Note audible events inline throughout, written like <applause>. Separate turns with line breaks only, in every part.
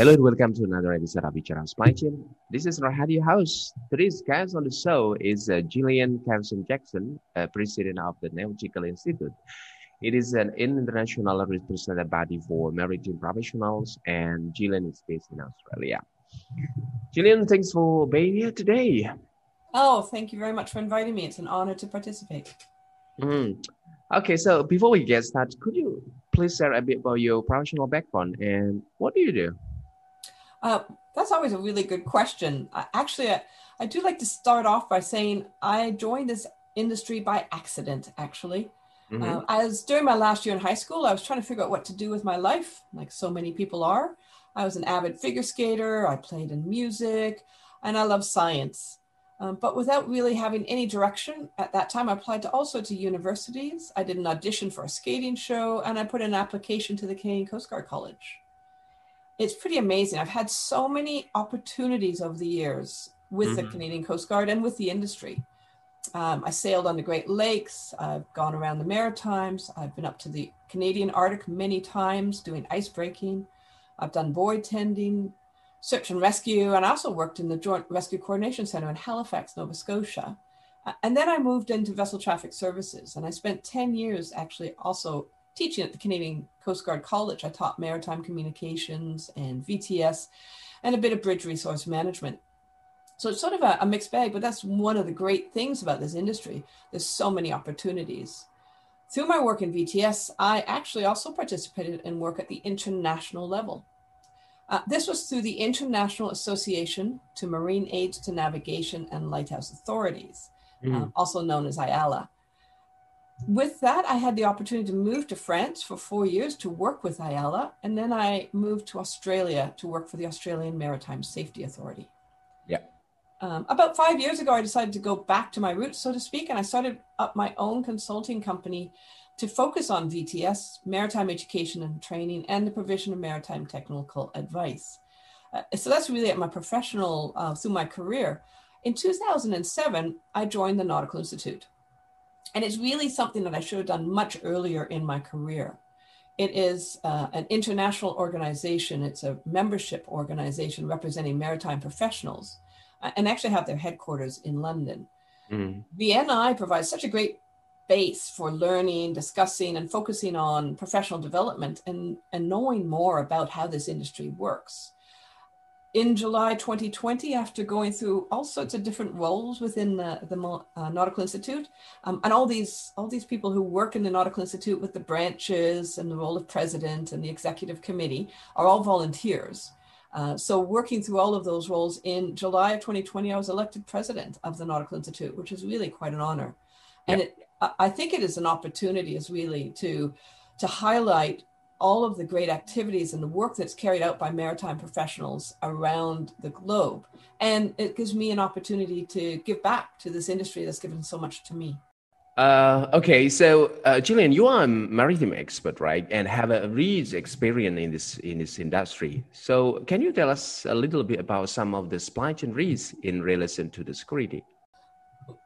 Hello and welcome to another episode of Bichara Supply Chain. This is Rahadi, your host. Today's guest on the show is uh, Gillian Carson Jackson, uh, president of the Nautical Institute. It is an international representative body for maritime professionals, and Gillian is based in Australia. Gillian, thanks for being here today.
Oh, thank you very much for inviting me. It's an honor to participate.
Mm. Okay, so before we get started, could you please share a bit about your professional background and what do you do?
Uh, that's always a really good question. Actually, I, I, do like to start off by saying I joined this industry by accident, actually. Mm-hmm. Uh, as during my last year in high school, I was trying to figure out what to do with my life, like so many people are. I was an avid figure skater, I played in music, and I love science. Um, but without really having any direction at that time, I applied to also to universities. I did an audition for a skating show, and I put an application to the Canadian Coast Guard College it's pretty amazing. I've had so many opportunities over the years with mm-hmm. the Canadian Coast Guard and with the industry. Um, I sailed on the Great Lakes. I've gone around the Maritimes. I've been up to the Canadian Arctic many times doing ice breaking. I've done buoy tending, search and rescue, and I also worked in the Joint Rescue Coordination Center in Halifax, Nova Scotia. And then I moved into vessel traffic services, and I spent 10 years actually also teaching at the Canadian Coast Guard College. I taught maritime communications and VTS and a bit of bridge resource management. So it's sort of a, a, mixed bag, but that's one of the great things about this industry. There's so many opportunities. Through my work in VTS, I actually also participated in work at the international level. Uh, this was through the International Association to Marine Aids to Navigation and Lighthouse Authorities, mm. also known as IALA with that, I had the opportunity to move to France for four years to work with IALA, and then I moved to Australia to work for the Australian Maritime Safety Authority.
Yeah.
Um, about five years ago, I decided to go back to my roots, so to speak, and I started up my own consulting company to focus on VTS, maritime education and training, and the provision of maritime technical advice. Uh, so that's really at my professional, uh, through my career. In 2007, I joined the Nautical Institute. And it's really something that I should have done much earlier in my career. It is uh, an international organization, it's a membership organization representing maritime professionals, uh, and actually have their headquarters in London. Mm. The NI provides such a great base for learning, discussing, and focusing on professional development and, and knowing more about how this industry works in July 2020, after going through all sorts of different roles within the, the uh, Nautical Institute, um, and all these all these people who work in the Nautical Institute with the branches and the role of president and the executive committee are all volunteers. Uh, so working through all of those roles in July of 2020, I was elected president of the Nautical Institute, which is really quite an honor. And it, I think it is an opportunity is really to to highlight all of the great activities and the work that's carried out by maritime professionals around the globe. And it gives me an opportunity to give back to this industry that's given so much to me.
Uh, okay, so uh, Gillian, you are a maritime expert, right, and have a rich experience in this in this industry. So, can you tell us a little bit about some of the supply chain risks in relation to the security?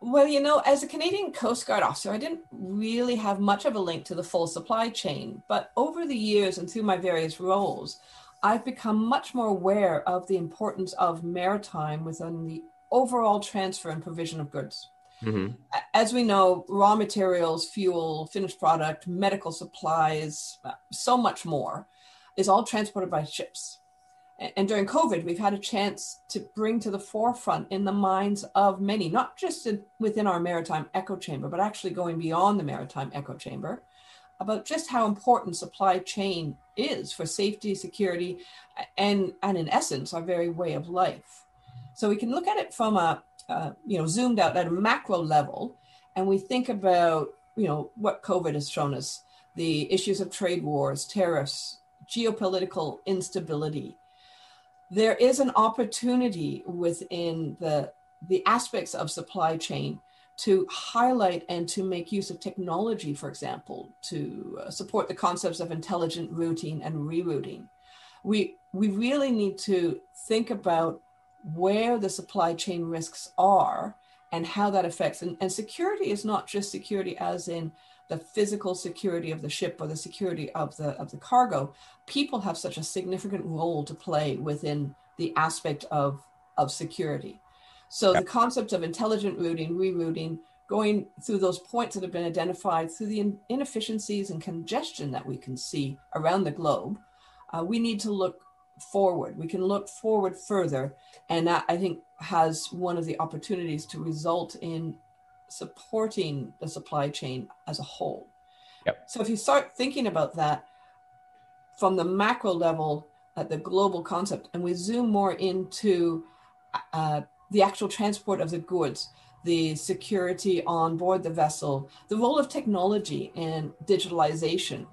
Well, you know, as a Canadian Coast Guard officer, I didn't really have much of a link to the full supply chain. But over the years and through my various roles, I've become much more aware of the importance of maritime within the overall transfer and provision of goods. Mm-hmm. As we know, raw materials, fuel, finished product, medical supplies, so much more is all transported by ships and during COVID, we've had a chance to bring to the forefront in the minds of many, not just in, within our maritime echo chamber, but actually going beyond the maritime echo chamber, about just how important supply chain is for safety, security, and, and in essence, our very way of life. So we can look at it from a, uh, you know, zoomed out at a macro level, and we think about, you know, what COVID has shown us, the issues of trade wars, tariffs, geopolitical instability, there is an opportunity within the, the aspects of supply chain to highlight and to make use of technology, for example, to uh, support the concepts of intelligent routing and rerouting. We, we really need to think about where the supply chain risks are and how that affects. And, and security is not just security as in the physical security of the ship or the security of the of the cargo people have such a significant role to play within the aspect of of security so the concept of intelligent routing rerouting going through those points that have been identified through the inefficiencies and congestion that we can see around the globe uh, we need to look forward we can look forward further and that i think has one of the opportunities to result in supporting the supply chain as a whole. Yep. So if you start thinking about that from the macro level at the global concept, and we zoom more into uh, the actual transport of the goods, the security on board the vessel, the role of technology and digitalization.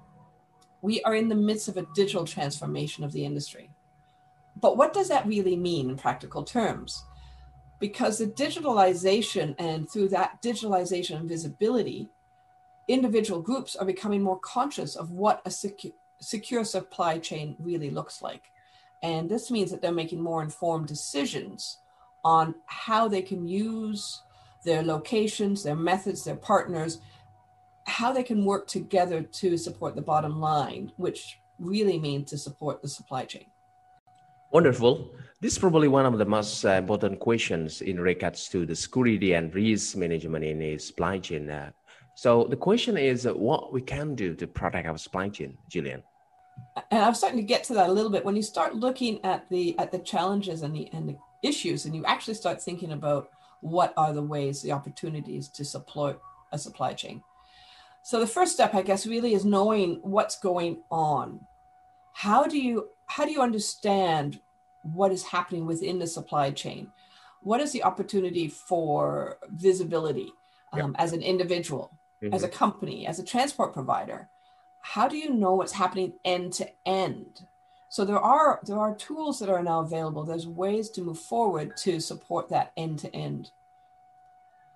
We are in the midst of a digital transformation of the industry. But what does that really mean in practical terms? because the digitalization and through that digitalization and visibility, individual groups are becoming more conscious of what a secu- secure supply chain really looks like. And this means that they're making more informed decisions on how they can use their locations, their methods, their partners, how they can work together to support the bottom line, which really means to support the supply chain.
Wonderful. This is probably one of the most uh, important questions in regards to the security and risk management in a supply chain. Uh, so the question is uh, what we can do to protect our supply chain, Gillian.
And I'm starting to get to that a little bit. When you start looking at the at the challenges and the and the issues, and you actually start thinking about what are the ways, the opportunities to support a supply chain. So the first step, I guess, really is knowing what's going on. How do you how do you understand what is happening within the supply chain. What is the opportunity for visibility um, as an individual, mm-hmm. as a company, as a transport provider? How do you know what's happening end to end? So there are there are tools that are now available. There's ways to move forward to support that end to end.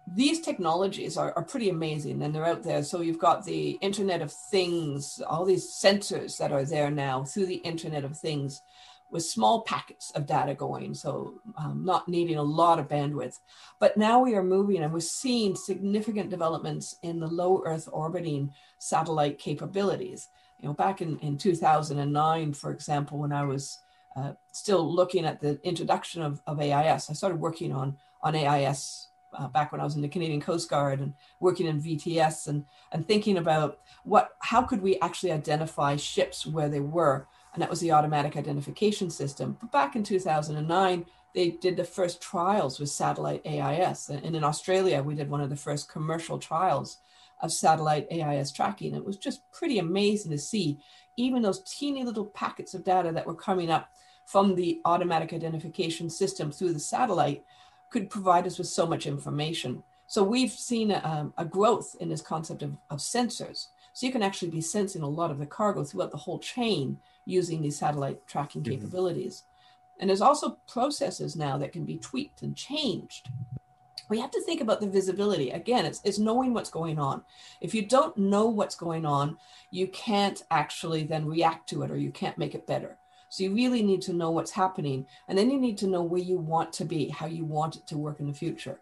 These technologies are, are pretty amazing and they're out there. So you've got the Internet of Things, all these sensors that are there now through the Internet of Things with small packets of data going, so um, not needing a lot of bandwidth. But now we are moving and we're seeing significant developments in the low Earth orbiting satellite capabilities. You know, back in, in 2009, for example, when I was uh, still looking at the introduction of, of AIS, I started working on, on AIS uh, back when I was in the Canadian Coast Guard and working in VTS and, and thinking about what, how could we actually identify ships where they were and that was the automatic identification system. But back in 2009, they did the first trials with satellite AIS. And in Australia, we did one of the first commercial trials of satellite AIS tracking. It was just pretty amazing to see even those teeny little packets of data that were coming up from the automatic identification system through the satellite could provide us with so much information. So we've seen a, um, a growth in this concept of, of sensors. So you can actually be sensing a lot of the cargo throughout the whole chain using these satellite tracking mm-hmm. capabilities. And there's also processes now that can be tweaked and changed. We have to think about the visibility. Again, it's, it's knowing what's going on. If you don't know what's going on, you can't actually then react to it or you can't make it better. So you really need to know what's happening. And then you need to know where you want to be, how you want it to work in the future.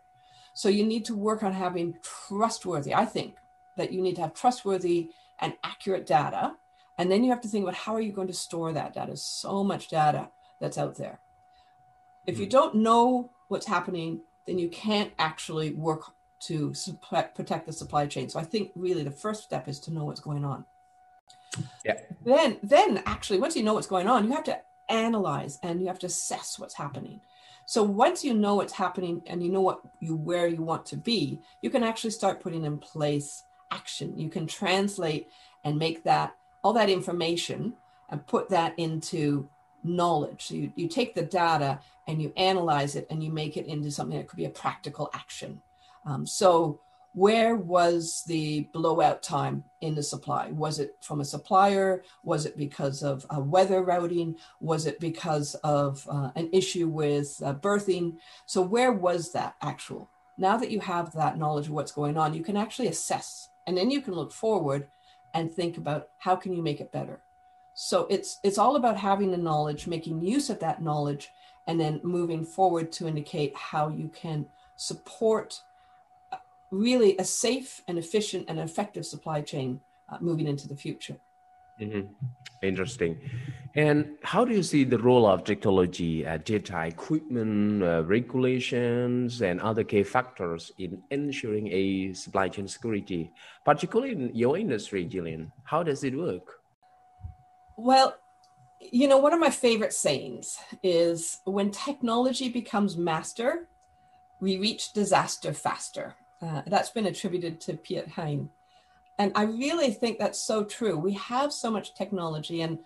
So you need to work on having trustworthy, I think that you need to have trustworthy and accurate data and then you have to think about how are you going to store that data? So much data that's out there. If you hmm. don't know what's happening, then you can't actually work to protect the supply chain. So I think really the first step is to know what's going on. Yeah. Then, then actually, once you know what's going on, you have to analyze and you have to assess what's happening. So once you know what's happening and you know what you where you want to be, you can actually start putting in place action. You can translate and make that all that information and put that into knowledge. So you, you take the data and you analyze it and you make it into something that could be a practical action. Um, so where was the blowout time in the supply? Was it from a supplier? Was it because of weather routing? Was it because of uh, an issue with uh, berthing? So, where was that actual? Now that you have that knowledge of what's going on, you can actually assess and then you can look forward and think about how can you make it better. So it's it's all about having the knowledge, making use of that knowledge, and then moving forward to indicate how you can support really a safe and efficient and effective supply chain uh, moving into the future.
Mm-hmm. Interesting. And how do you see the role of technology, uh, data equipment, uh, regulations, and other key factors in ensuring a supply chain security, particularly in your industry, Gillian? How does it work?
Well, you know, one of my favorite sayings is when technology becomes master, we reach disaster faster. Uh, that's been attributed to Piet Hein. And I really think that's so true. We have so much technology and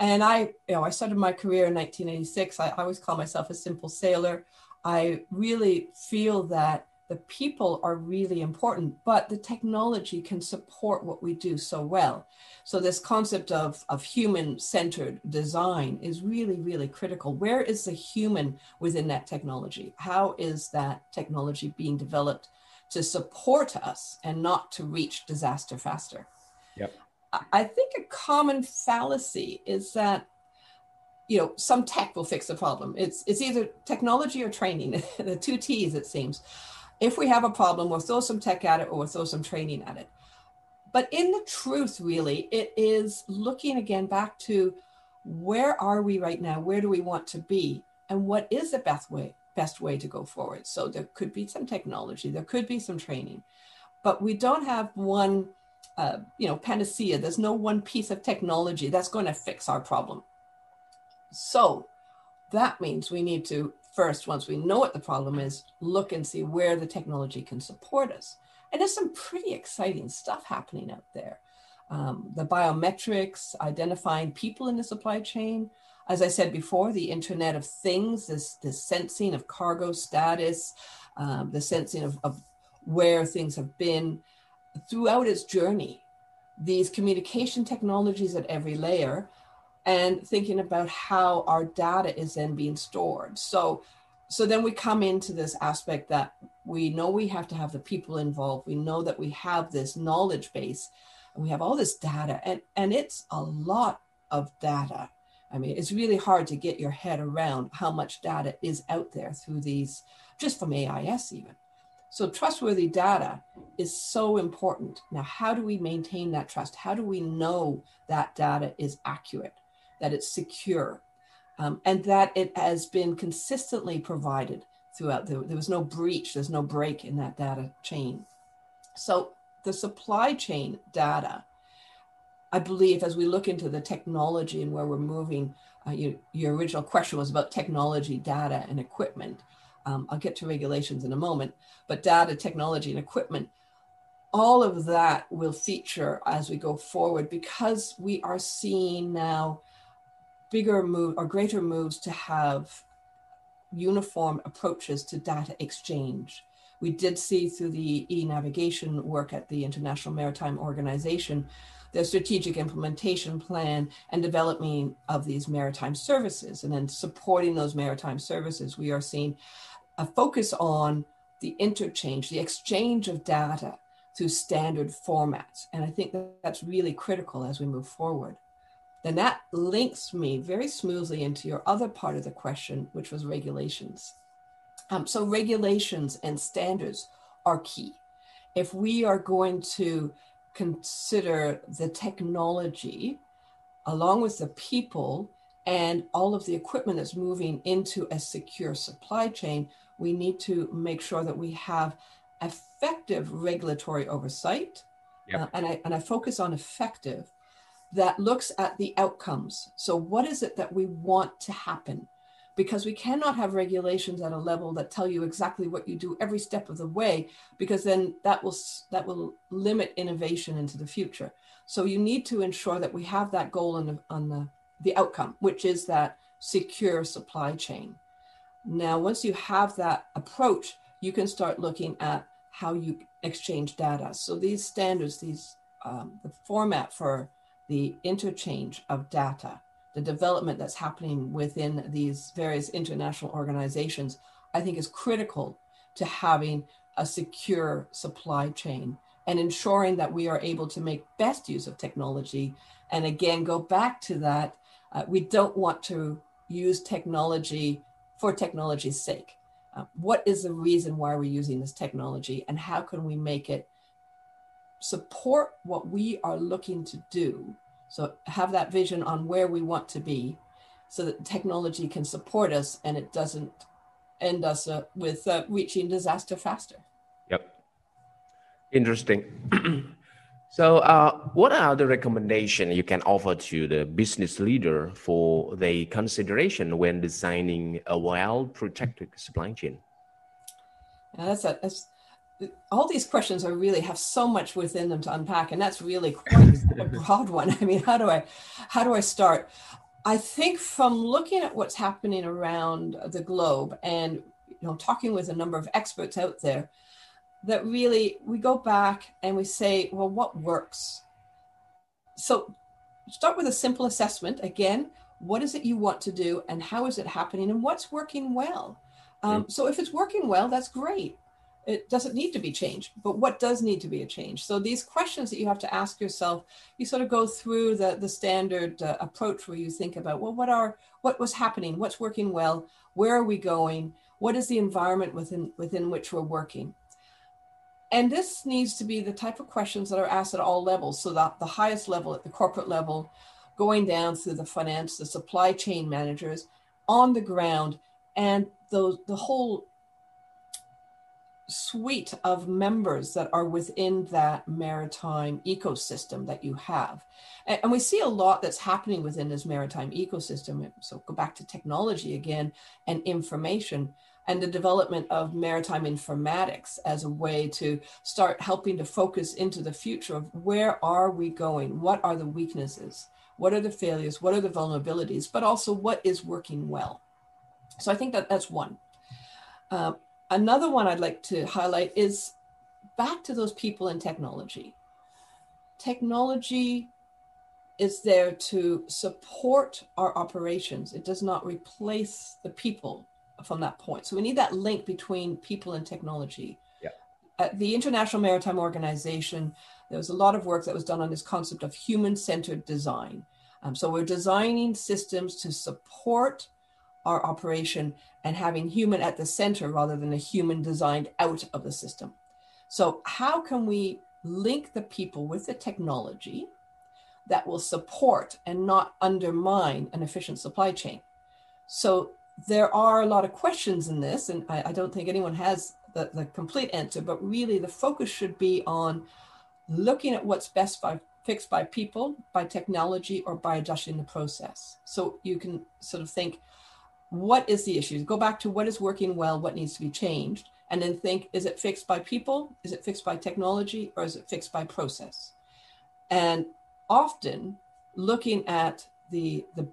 and I, you know, I started my career in 1986. I, I always call myself a simple sailor. I really feel that the people are really important, but the technology can support what we do so well. So this concept of, of human-centered design is really, really critical. Where is the human within that technology? How is that technology being developed to support us and not to reach disaster faster.
Yep.
I think a common fallacy is that you know some tech will fix the problem. It's it's either technology or training, <laughs> the two T's it seems. If we have a problem, we'll throw some tech at it or we'll throw some training at it. But in the truth, really, it is looking again back to where are we right now? Where do we want to be? And what is the best way, best way to go forward. So there could be some technology, there could be some training, but we don't have one, uh, you know, panacea. There's no one piece of technology that's going to fix our problem. So that means we need to first, once we know what the problem is, look and see where the technology can support us. And there's some pretty exciting stuff happening out there. Um, the biometrics, identifying people in the supply chain, as I said before, the Internet of Things, this, this sensing of cargo status, um, the sensing of, of where things have been throughout its journey, these communication technologies at every layer, and thinking about how our data is then being stored. So, so then we come into this aspect that we know we have to have the people involved. We know that we have this knowledge base, and we have all this data, and, and it's a lot of data. I mean, it's really hard to get your head around how much data is out there through these, just from AIS even. So, trustworthy data is so important. Now, how do we maintain that trust? How do we know that data is accurate, that it's secure, um, and that it has been consistently provided throughout? The, there was no breach, there's no break in that data chain. So, the supply chain data I believe as we look into the technology and where we're moving, uh, you, your original question was about technology, data, and equipment. Um, I'll get to regulations in a moment, but data, technology, and equipment, all of that will feature as we go forward because we are seeing now bigger move or greater moves to have uniform approaches to data exchange. We did see through the e-navigation work at the International Maritime Organization the strategic implementation plan and development of these maritime services. And then supporting those maritime services, we are seeing a focus on the interchange, the exchange of data through standard formats. And I think that that's really critical as we move forward. Then that links me very smoothly into your other part of the question, which was regulations. Um, so, regulations and standards are key. If we are going to consider the technology along with the people and all of the equipment that's moving into a secure supply chain, we need to make sure that we have effective regulatory oversight. Yep. Uh, and, I, and I focus on effective that looks at the outcomes. So, what is it that we want to happen? Because we cannot have regulations at a level that tell you exactly what you do every step of the way because then that will that will limit innovation into the future so you need to ensure that we have that goal on the on the the outcome which is that secure supply chain now once you have that approach you can start looking at how you exchange data. So these standards, these um, the format for the interchange of data, the development that's happening within these various international organizations, I think is critical to having a secure supply chain and ensuring that we are able to make best use of technology. And again, go back to that. Uh, we don't want to use technology for technology's sake. Uh, what is the reason why we're using this technology and how can we make it support what we are looking to do so have that vision on where we want to be so that technology can support us and it doesn't end us uh, with uh, reaching disaster faster.
Yep. Interesting. <clears throat> So uh, what are the recommendations you can offer to the business leader for the consideration when designing a well protected supply chain?
Yeah, that's a, that's all these questions are really have so much within them to unpack and that's really quite <laughs> a broad one. I mean how do i how do i start? I think from looking at what's happening around the globe and you know talking with a number of experts out there that really we go back and we say well what works? So start with a simple assessment. Again what is it you want to do and how is it happening and what's working well? Um, so if it's working well that's great it doesn't need to be changed but what does need to be a change? So these questions that you have to ask yourself you sort of go through the the standard uh, approach where you think about well what are what was happening? What's working well? Where are we going? What is the environment within within which we're working? And this needs to be the type of questions that are asked at all levels. So that the highest level at the corporate level going down through the finance the supply chain managers on the ground and those the whole suite of members that are within that maritime ecosystem that you have. And, and, we see a lot that's happening within this maritime ecosystem. So go back to technology again and information and the development of maritime informatics as a way to start helping to focus into the future of where are we going? What are the weaknesses? What are the failures? What are the vulnerabilities? But also what is working well? So I think that that's one. Uh, Another one I'd like to highlight is back to those people in technology. Technology is there to support our operations. It does not replace the people from that point. So we need that link between people and technology.
Yeah.
At the International Maritime Organization, there was a lot of work that was done on this concept of human centered design. Um, so we're designing systems to support our operation and having human at the center rather than a human designed out of the system. So, how can we link the people with the technology that will support and not undermine an efficient supply chain? So, there are a lot of questions in this, and I, I don't think anyone has the, the complete answer, but really the focus should be on looking at what's best by fixed by people, by technology, or by adjusting the process. So you can sort of think, what is the issue? Go back to what is working well, what needs to be changed, and then think is it fixed by people, is it fixed by technology, or is it fixed by process? And often looking at the, the,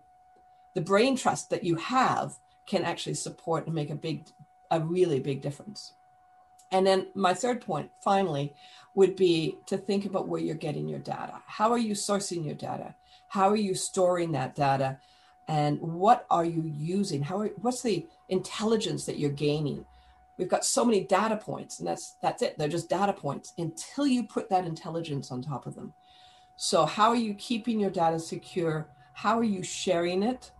the brain trust that you have can actually support and make a big, a really big difference. And then my third point, finally, would be to think about where you're getting your data. How are you sourcing your data? How are you storing that data? And what are you using? How are, what's the intelligence that you're gaining? We've got so many data points and that's that's it. They're just data points until you put that intelligence on top of them. So how are you keeping your data secure? How are you sharing it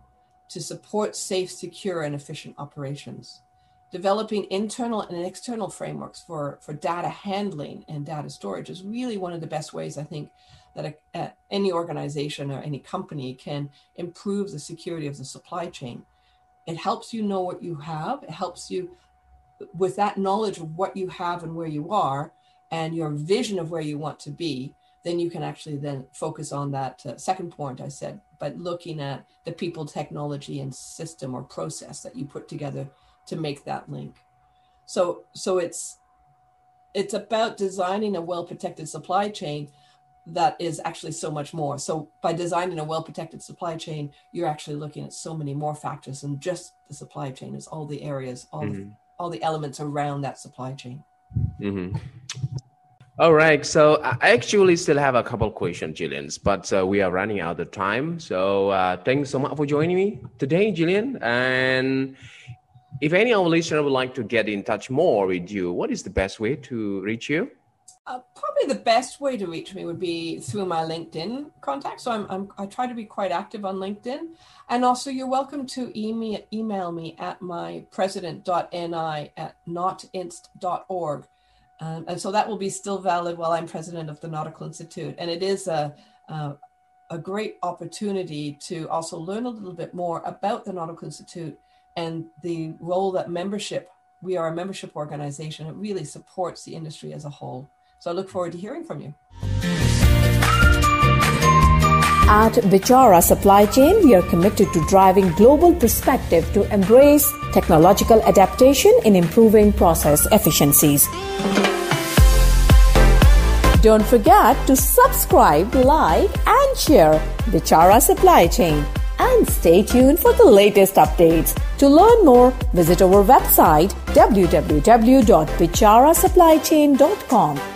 to support safe secure and efficient operations? Developing internal and external frameworks for for data handling and data storage is really one of the best ways i think that a, a, any organization or any company can improve the security of the supply chain. It helps you know what you have. It helps you with that knowledge of what you have and where you are and your vision of where you want to be then you can actually then focus on that uh, second point i said but looking at the people technology and system or process that you put together to make that link so so it's it's about designing a well protected supply chain that is actually so much more. So by designing a well-protected supply chain, you're actually looking at so many more factors than just the supply chain. Is all the areas, all mm-hmm. the, all the elements around that supply chain.
Mm-hmm. All right. So I actually still have a couple questions, Gillian, but uh, we are running out of time. So uh, thanks so much for joining me today, Gillian. And if any of our listeners would like to get in touch more with you, what is the best way to reach you?
Uh, probably the best way to reach me would be through my LinkedIn contact. So I'm, I'm, i try to be quite active on LinkedIn. And also, you're welcome to email, email me at my president.ni at nautinst.org. Um, and so that will be still valid while I'm president of the Nautical Institute. And it is a, a, a great opportunity to also learn a little bit more about the Nautical Institute and the role that membership, we are a membership organization, it really supports the industry as a whole. So I look forward to hearing from you.
At Bichara Supply Chain, we are committed to driving global perspective to embrace technological adaptation in improving process efficiencies. Don't forget to subscribe, like, and share Bichara Supply Chain. And stay tuned for the latest updates. To learn more, visit our website www.bicharasupplychain.com.